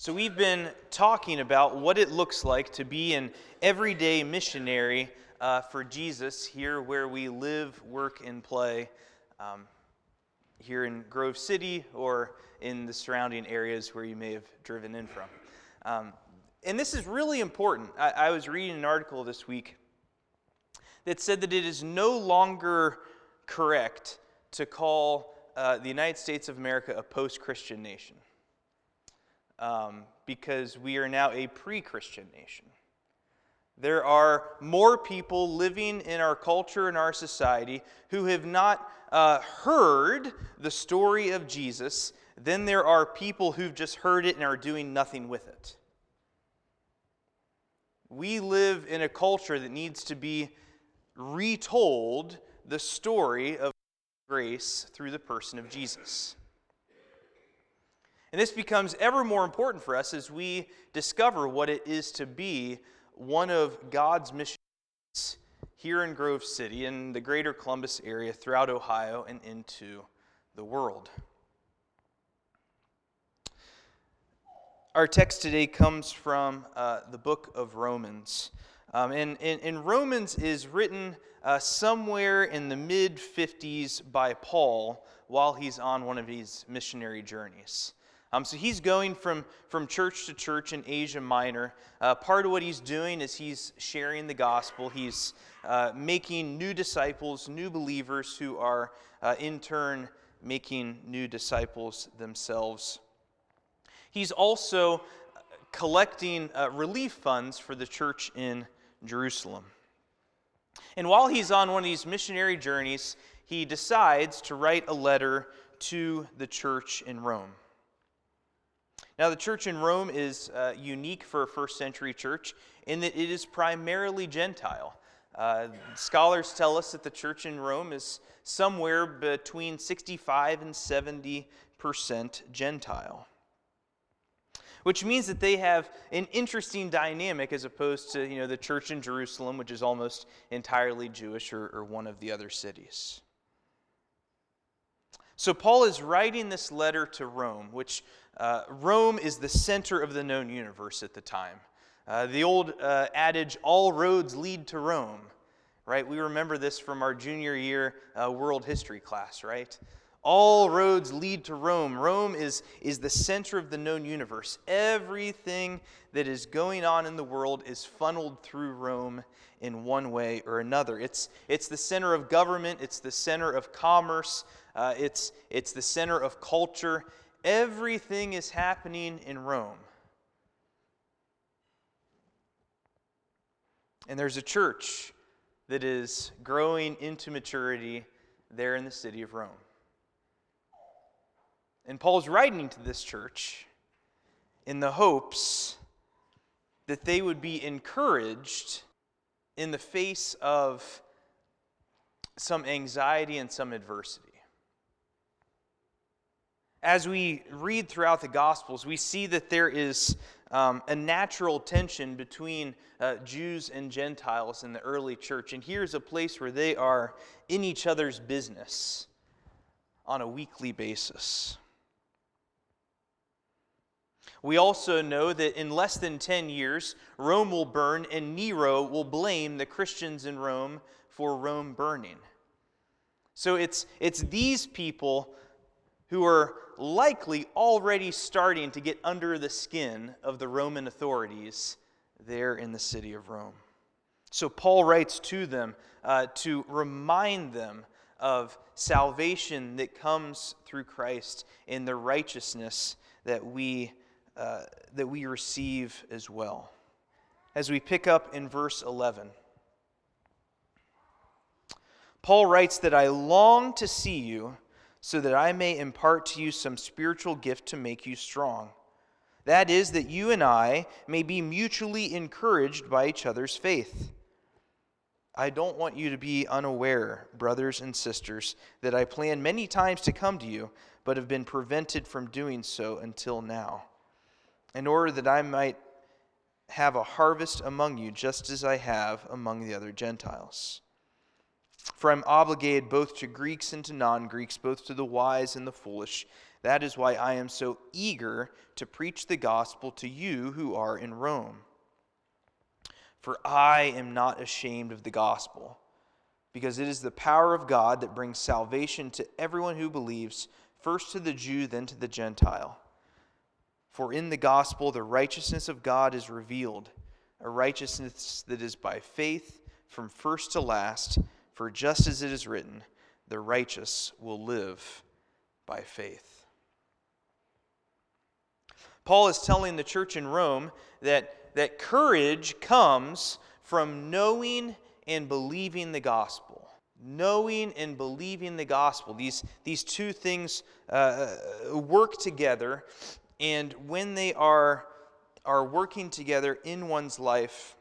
So, we've been talking about what it looks like to be an everyday missionary uh, for Jesus here where we live, work, and play um, here in Grove City or in the surrounding areas where you may have driven in from. Um, and this is really important. I, I was reading an article this week that said that it is no longer correct to call uh, the United States of America a post Christian nation um, because we are now a pre Christian nation. There are more people living in our culture and our society who have not uh, heard the story of Jesus than there are people who've just heard it and are doing nothing with it. We live in a culture that needs to be retold the story of grace through the person of Jesus. And this becomes ever more important for us as we discover what it is to be one of God's missions here in Grove City, in the greater Columbus area, throughout Ohio, and into the world. Our text today comes from uh, the book of Romans. Um, and, and, and, Romans is written uh, somewhere in the mid 50s by Paul while he's on one of his missionary journeys. Um, so he's going from, from church to church in Asia Minor. Uh, part of what he's doing is he's sharing the gospel. He's uh, making new disciples, new believers who are uh, in turn making new disciples themselves. He's also uh, collecting uh, relief funds for the church in Jerusalem. And while he's on one of these missionary journeys, he decides to write a letter to the church in Rome. Now, the church in Rome is uh, unique for a first century church in that it is primarily Gentile. Uh, scholars tell us that the church in Rome is somewhere between 65 and 70 percent Gentile. Which means that they have an interesting dynamic as opposed to you know, the church in Jerusalem, which is almost entirely Jewish, or, or one of the other cities. So, Paul is writing this letter to Rome, which uh, Rome is the center of the known universe at the time. Uh, the old uh, adage, all roads lead to Rome, right? We remember this from our junior year uh, world history class, right? All roads lead to Rome. Rome is, is the center of the known universe. Everything that is going on in the world is funneled through Rome in one way or another. It's, it's the center of government, it's the center of commerce, uh, it's, it's the center of culture. Everything is happening in Rome. And there's a church that is growing into maturity there in the city of Rome. And Paul's writing to this church in the hopes that they would be encouraged in the face of some anxiety and some adversity. As we read throughout the Gospels, we see that there is um, a natural tension between uh, Jews and Gentiles in the early church. And here's a place where they are in each other's business on a weekly basis. We also know that in less than 10 years, Rome will burn, and Nero will blame the Christians in Rome for Rome burning. So it's, it's these people who are likely already starting to get under the skin of the Roman authorities there in the city of Rome. So Paul writes to them uh, to remind them of salvation that comes through Christ in the righteousness that we, uh, that we receive as well. As we pick up in verse 11, Paul writes that I long to see you so that I may impart to you some spiritual gift to make you strong. That is, that you and I may be mutually encouraged by each other's faith. I don't want you to be unaware, brothers and sisters, that I planned many times to come to you, but have been prevented from doing so until now, in order that I might have a harvest among you, just as I have among the other Gentiles. For I'm obligated both to Greeks and to non Greeks, both to the wise and the foolish. That is why I am so eager to preach the gospel to you who are in Rome. For I am not ashamed of the gospel, because it is the power of God that brings salvation to everyone who believes, first to the Jew, then to the Gentile. For in the gospel the righteousness of God is revealed, a righteousness that is by faith from first to last, for just as it is written, the righteous will live by faith. Paul is telling the church in Rome that, that courage comes from knowing and believing the gospel. Knowing and believing the gospel. These, these two things uh, work together, and when they are, are working together in one's life,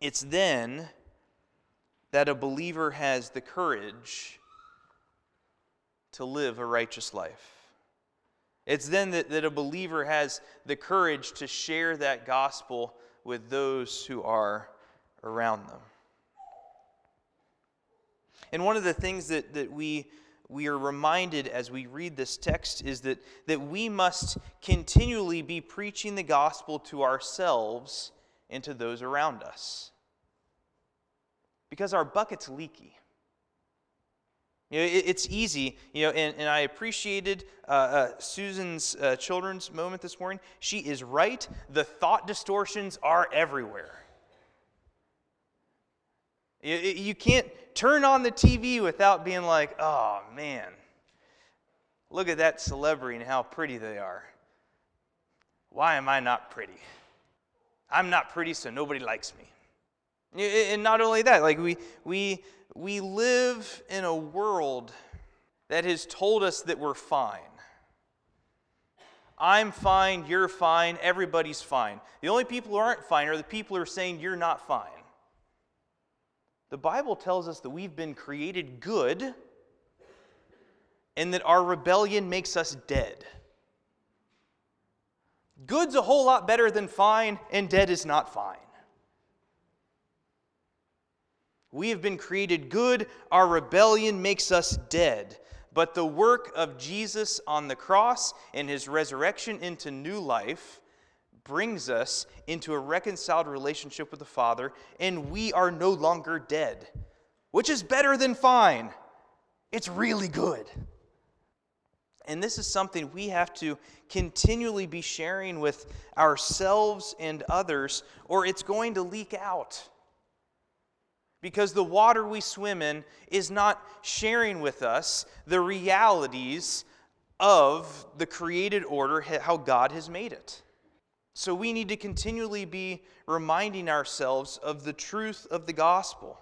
it's then that a believer has the courage to live a righteous life. It's then that, that a believer has the courage to share that gospel with those who are around them. And one of the things that, that we, we are reminded as we read this text is that, that we must continually be preaching the gospel to ourselves and to those around us. Because our bucket's leaky. You know, it, it's easy, you know, and, and I appreciated uh, uh, Susan's uh, children's moment this morning. She is right. The thought distortions are everywhere. You, can't turn on the TV without being like, oh man, look at that celebrity and how pretty they are. Why am I not pretty? I'm not pretty, so nobody likes me. And not only that, like we, we we live in a world that has told us that we're fine. I'm fine, you're fine, everybody's fine. The only people who aren't fine are the people who are saying you're not fine. The Bible tells us that we've been created good and that our rebellion makes us dead. Good's a whole lot better than fine, and dead is not fine. We have been created good, our rebellion makes us dead. But the work of Jesus on the cross and his resurrection into new life brings us into a reconciled relationship with the Father, and we are no longer dead, which is better than fine. It's really good. And this is something we have to continually be sharing with ourselves and others, or it's going to leak out. Because the water we swim in is not sharing with us the realities of the created order, how God has made it. So we need to continually be reminding ourselves of the truth of the gospel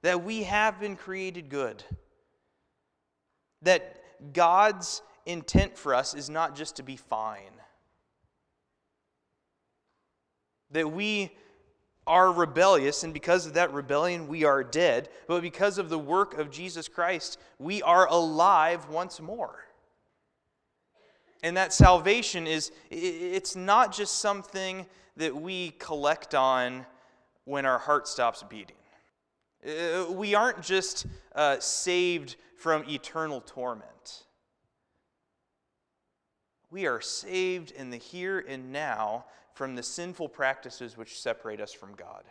that we have been created good, that God's intent for us is not just to be fine, that we are rebellious, and because of that rebellion, we are dead. But because of the work of Jesus Christ, we are alive once more. And that salvation is, it's not just something that we collect on when our heart stops beating. Uh, we aren't just uh, saved from eternal torment. We are saved in the here and now from the sinful practices which separate us from God.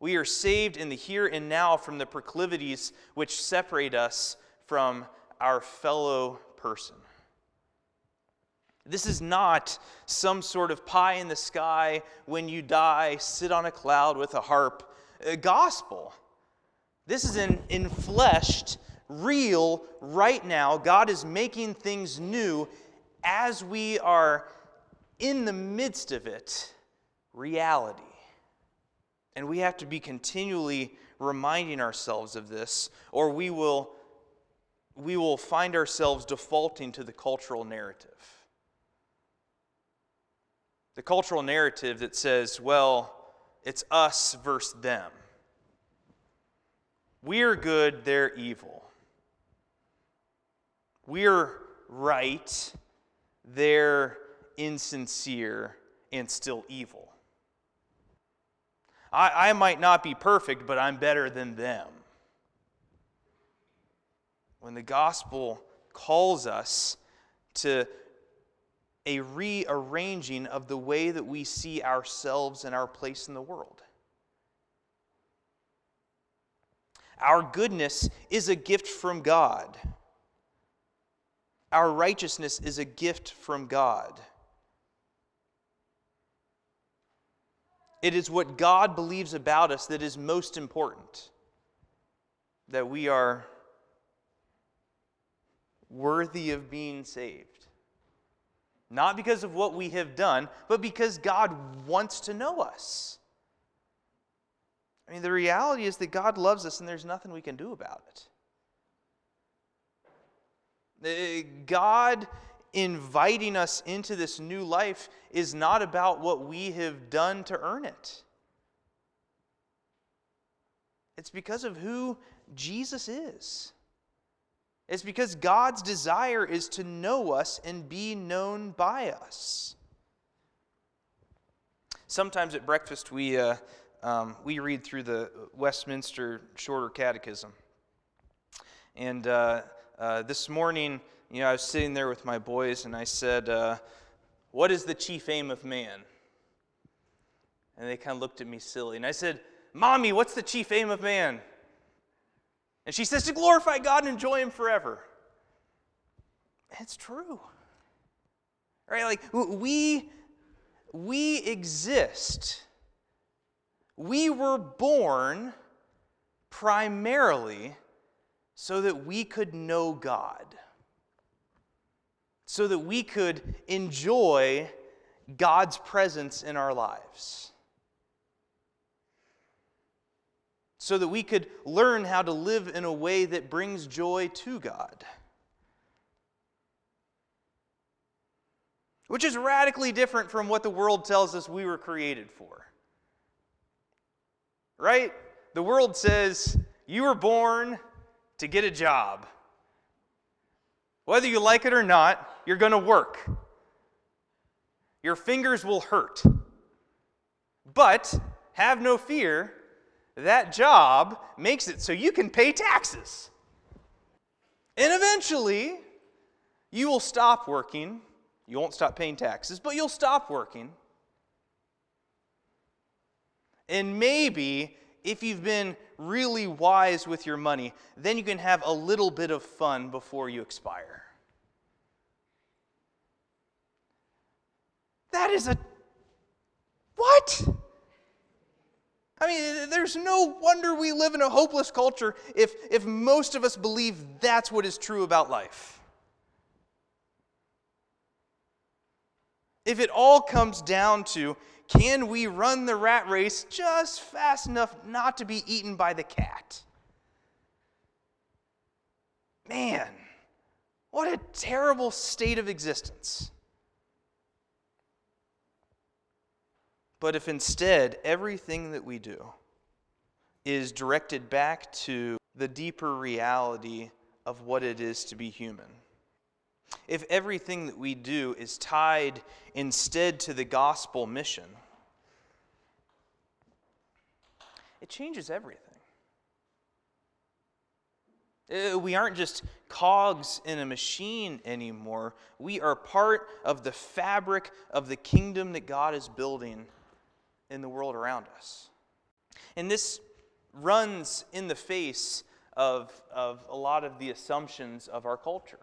We are saved in the here and now from the proclivities which separate us from our fellow person. This is not some sort of pie in the sky, when you die, sit on a cloud with a harp a uh, gospel. This is an enfleshed, real, right now. God is making things new as we are in the midst of it, reality. And we have to be continually reminding ourselves of this, or we will, we will find ourselves defaulting to the cultural narrative. The cultural narrative that says, well, it's us versus them. We're good, they're evil. We're right, they're insincere, and still evil. I, I might not be perfect, but I'm better than them. When the gospel calls us to a rearranging of the way that we see ourselves and our place in the world. Our goodness is a gift from God. Our righteousness is a gift from God. It is what God believes about us that is most important. That we are worthy of being saved. Not because of what we have done, but because God wants to know us. I mean, the reality is that God loves us and there's nothing we can do about it. Uh, God inviting us into this new life is not about what we have done to earn it. It's because of who Jesus is. It's because God's desire is to know us and be known by us. Sometimes at breakfast, we, uh, um, we read through the Westminster Shorter Catechism. And uh, uh, this morning, you know, I was sitting there with my boys and I said, uh, What is the chief aim of man? And they kind of looked at me silly. And I said, Mommy, what's the chief aim of man? And she says, To glorify God and enjoy Him forever. it's true. Right? Like, we, we exist. We were born primarily so that we could know God so that we could enjoy God's presence in our lives. So that we could learn how to live in a way that brings joy to God. Which is radically different from what the world tells us we were created for. Right? The world says you were born to get a job. Whether you like it or not, you're going to work. Your fingers will hurt. But have no fear, that job makes it so you can pay taxes. And eventually, you will stop working. You won't stop paying taxes, but you'll stop working. And maybe if you've been really wise with your money, then you can have a little bit of fun before you expire. That is a. What? I mean, there's no wonder we live in a hopeless culture if, if most of us believe that's what is true about life. If it all comes down to can we run the rat race just fast enough not to be eaten by the cat? Man, what a terrible state of existence. But if instead everything that we do is directed back to the deeper reality of what it is to be human, if everything that we do is tied instead to the gospel mission, it changes everything. Uh, we aren't just cogs in a machine anymore. We are part of the fabric of the kingdom that God is building in the world around us. And this runs in the face of, of a lot of the assumptions of our culture.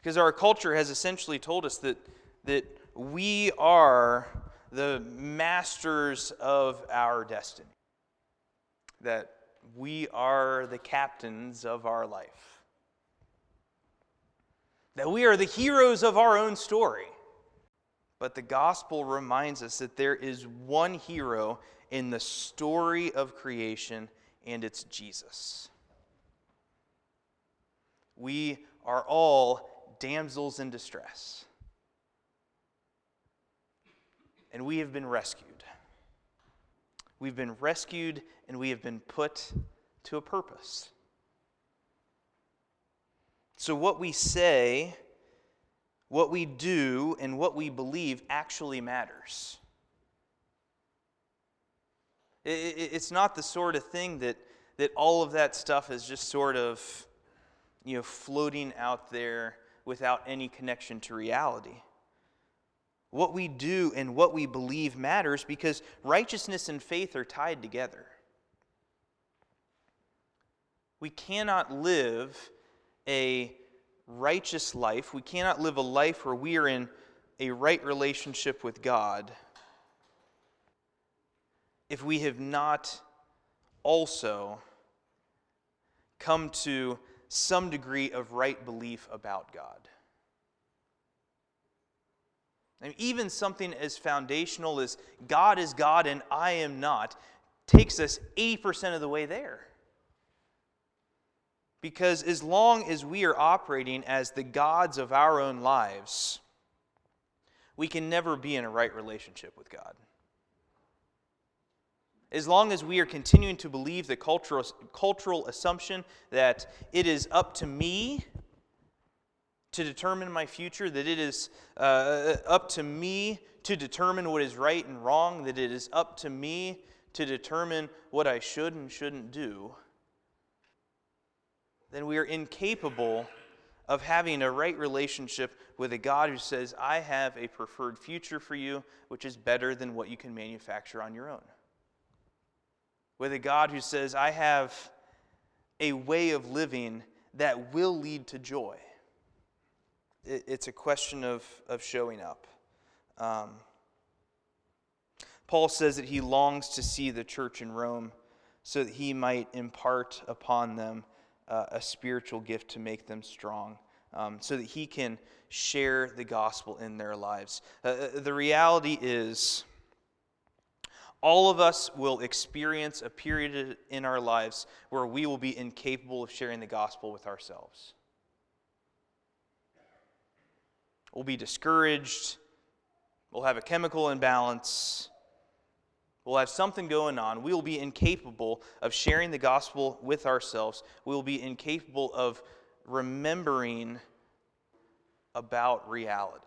Because our culture has essentially told us that, that we are the masters of our destiny, that we are the captains of our life, that we are the heroes of our own story. But the gospel reminds us that there is one hero in the story of creation, and it's Jesus. We are all damsels in distress. And we have been rescued. We've been rescued and we have been put to a purpose. So, what we say, what we do, and what we believe actually matters. It's not the sort of thing that, that all of that stuff is just sort of you know, floating out there without any connection to reality. What we do and what we believe matters because righteousness and faith are tied together. We cannot live a righteous life, we cannot live a life where we are in a right relationship with God if we have not also come to some degree of right belief about God. And even something as foundational as God is God and I am not takes us 80% of the way there. Because as long as we are operating as the gods of our own lives, we can never be in a right relationship with God. As long as we are continuing to believe the cultural, cultural assumption that it is up to me to determine my future, that it is uh, up to me to determine what is right and wrong, that it is up to me to determine what I should and shouldn't do, then we are incapable of having a right relationship with a God who says, I have a preferred future for you, which is better than what you can manufacture on your own. With a God who says, I have a way of living that will lead to joy it, it's a question of, of showing up. Um, Paul says that he longs to see the church in Rome so that he might impart upon them uh, a spiritual gift to make them strong, um, so that he can share the gospel in their lives. Uh, uh the reality is, all of us will experience a period in our lives where we will be incapable of sharing the gospel with ourselves. We'll be discouraged. We'll have a chemical imbalance. We'll have something going on. We will be incapable of sharing the gospel with ourselves. We will be incapable of remembering about reality.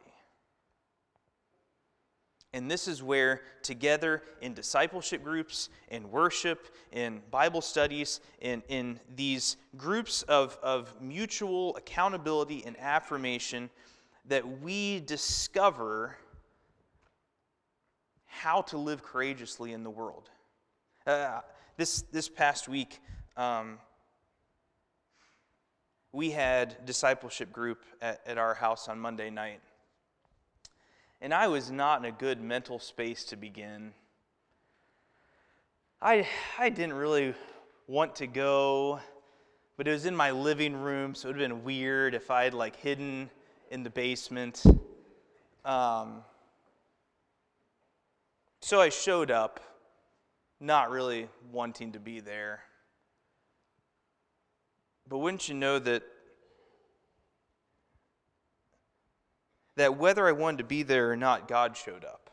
And this is where, together in discipleship groups, in worship, in Bible studies, in, in these groups of, of mutual accountability and affirmation, that we discover how to live courageously in the world. Uh, this, this past week, um, we had discipleship group at, at our house on Monday night. And I was not in a good mental space to begin. I, I didn't really want to go, but it was in my living room, so it would have been weird if I had like hidden in the basement. Um, so I showed up, not really wanting to be there. But wouldn't you know that that whether I wanted to be there or not, God showed up.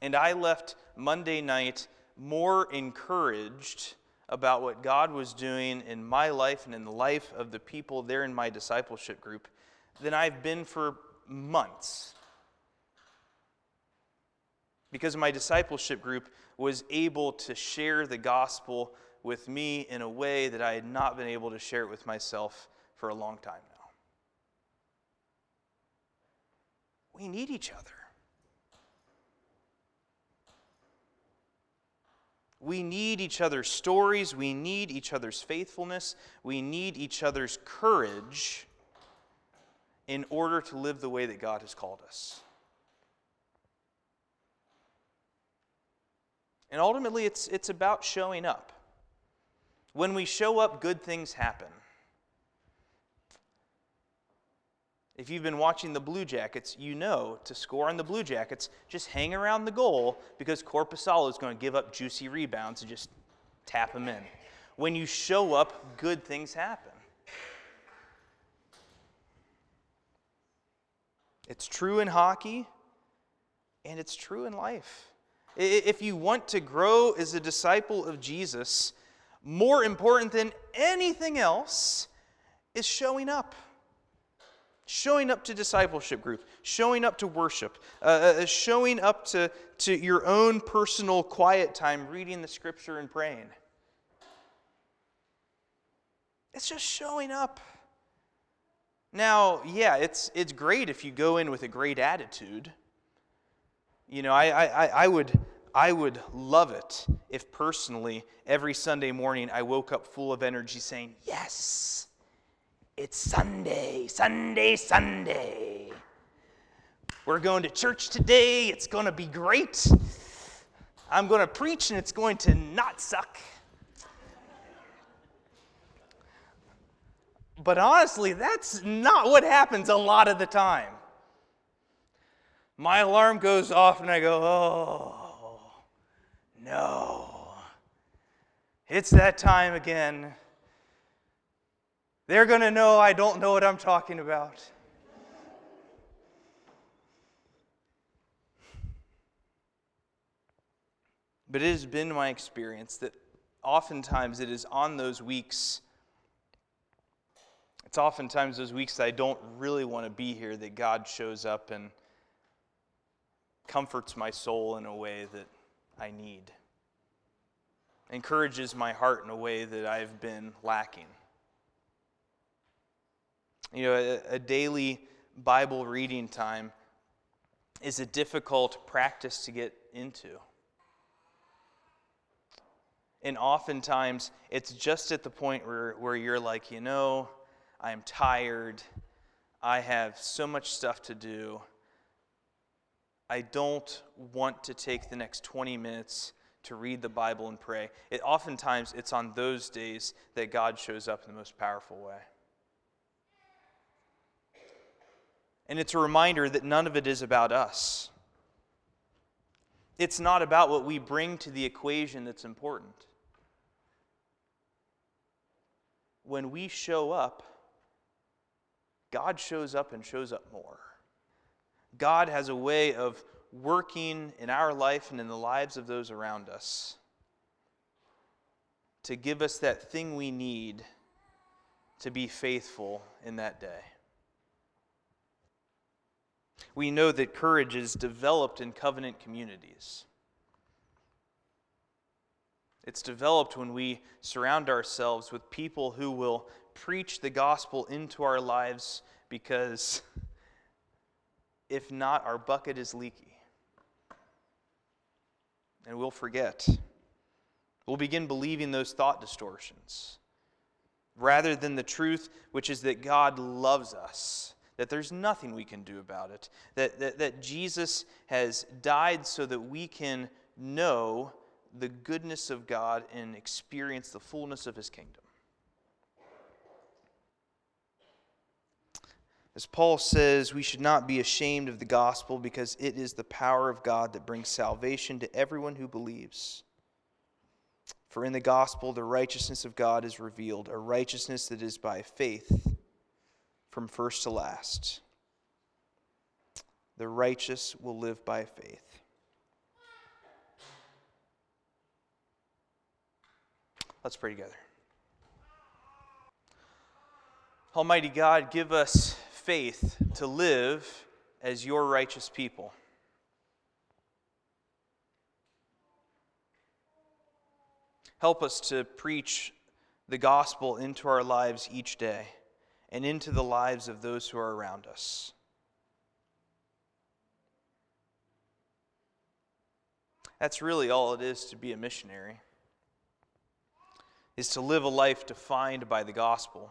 And I left Monday night more encouraged about what God was doing in my life and in the life of the people there in my discipleship group than I've been for months. Because my discipleship group was able to share the gospel with me in a way that I had not been able to share it with myself for a long time now. We need each other. We need each other's stories. We need each other's faithfulness. We need each other's courage in order to live the way that God has called us. And ultimately, it's, it's about showing up. When we show up, good things happen. If you've been watching the Blue Jackets, you know to score on the Blue Jackets, just hang around the goal because Korpisalo is going to give up juicy rebounds and just tap them in. When you show up, good things happen. It's true in hockey, and it's true in life. If you want to grow as a disciple of Jesus, more important than anything else is showing up showing up to discipleship group, showing up to worship, uh, uh, uh, showing up to, to your own personal quiet time, reading the scripture and praying. It's just showing up. Now, yeah, it's, it's great if you go in with a great attitude. You know, I, I, I, would, I would love it if personally every Sunday morning I woke up full of energy saying, Yes, it's Sunday, Sunday, Sunday. We're going to church today. It's going to be great. I'm going to preach and it's going to not suck. But honestly, that's not what happens a lot of the time. My alarm goes off and I go, oh, no. It's that time again. They're going to know I don't know what I'm talking about. But it has been my experience that oftentimes it is on those weeks, it's oftentimes those weeks that I don't really want to be here that God shows up and comforts my soul in a way that I need, encourages my heart in a way that I've been lacking. You know, a, a daily Bible reading time is a difficult practice to get into. And oftentimes, it's just at the point where, where you're like, you know, I'm tired. I have so much stuff to do. I don't want to take the next 20 minutes to read the Bible and pray. It, oftentimes, it's on those days that God shows up in the most powerful way. And it's a reminder that none of it is about us. It's not about what we bring to the equation that's important. When we show up, God shows up and shows up more. God has a way of working in our life and in the lives of those around us to give us that thing we need to be faithful in that day. We know that courage is developed in covenant communities. It's developed when we surround ourselves with people who will preach the gospel into our lives because if not, our bucket is leaky. And we'll forget. We'll begin believing those thought distortions rather than the truth, which is that God loves us, that there's nothing we can do about it, that, that, that Jesus has died so that we can know the goodness of God and experience the fullness of his kingdom. As Paul says, we should not be ashamed of the gospel because it is the power of God that brings salvation to everyone who believes. For in the gospel, the righteousness of God is revealed, a righteousness that is by faith from first to last. The righteous will live by faith. Let's pray together. Almighty God, give us faith to live as your righteous people. Help us to preach the gospel into our lives each day and into the lives of those who are around us. That's really all it is to be a missionary. Is to live a life defined by the gospel.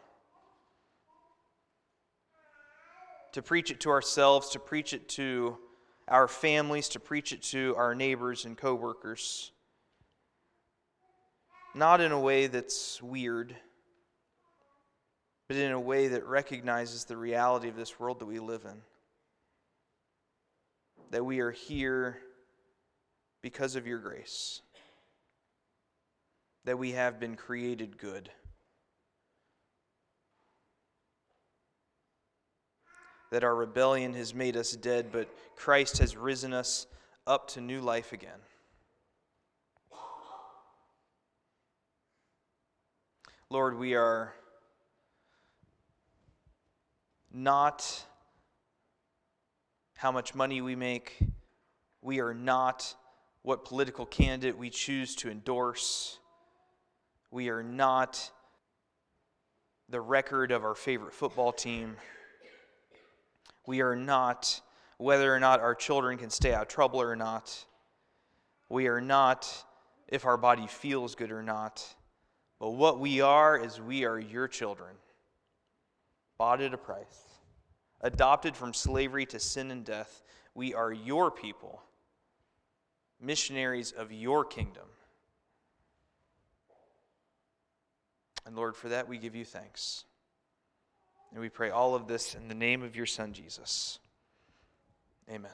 To preach it to ourselves, to preach it to our families, to preach it to our neighbors and coworkers. Not in a way that's weird, but in a way that recognizes the reality of this world that we live in. That we are here because of your grace. That we have been created good. That our rebellion has made us dead, but Christ has risen us up to new life again. Lord, we are not how much money we make. We are not what political candidate we choose to endorse. We are not the record of our favorite football team. We are not whether or not our children can stay out of trouble or not. We are not if our body feels good or not. But what we are is we are your children, bought at a price, adopted from slavery to sin and death. We are your people, missionaries of your kingdom. And Lord, for that we give you thanks. And we pray all of this in the name of your Son, Jesus. Amen.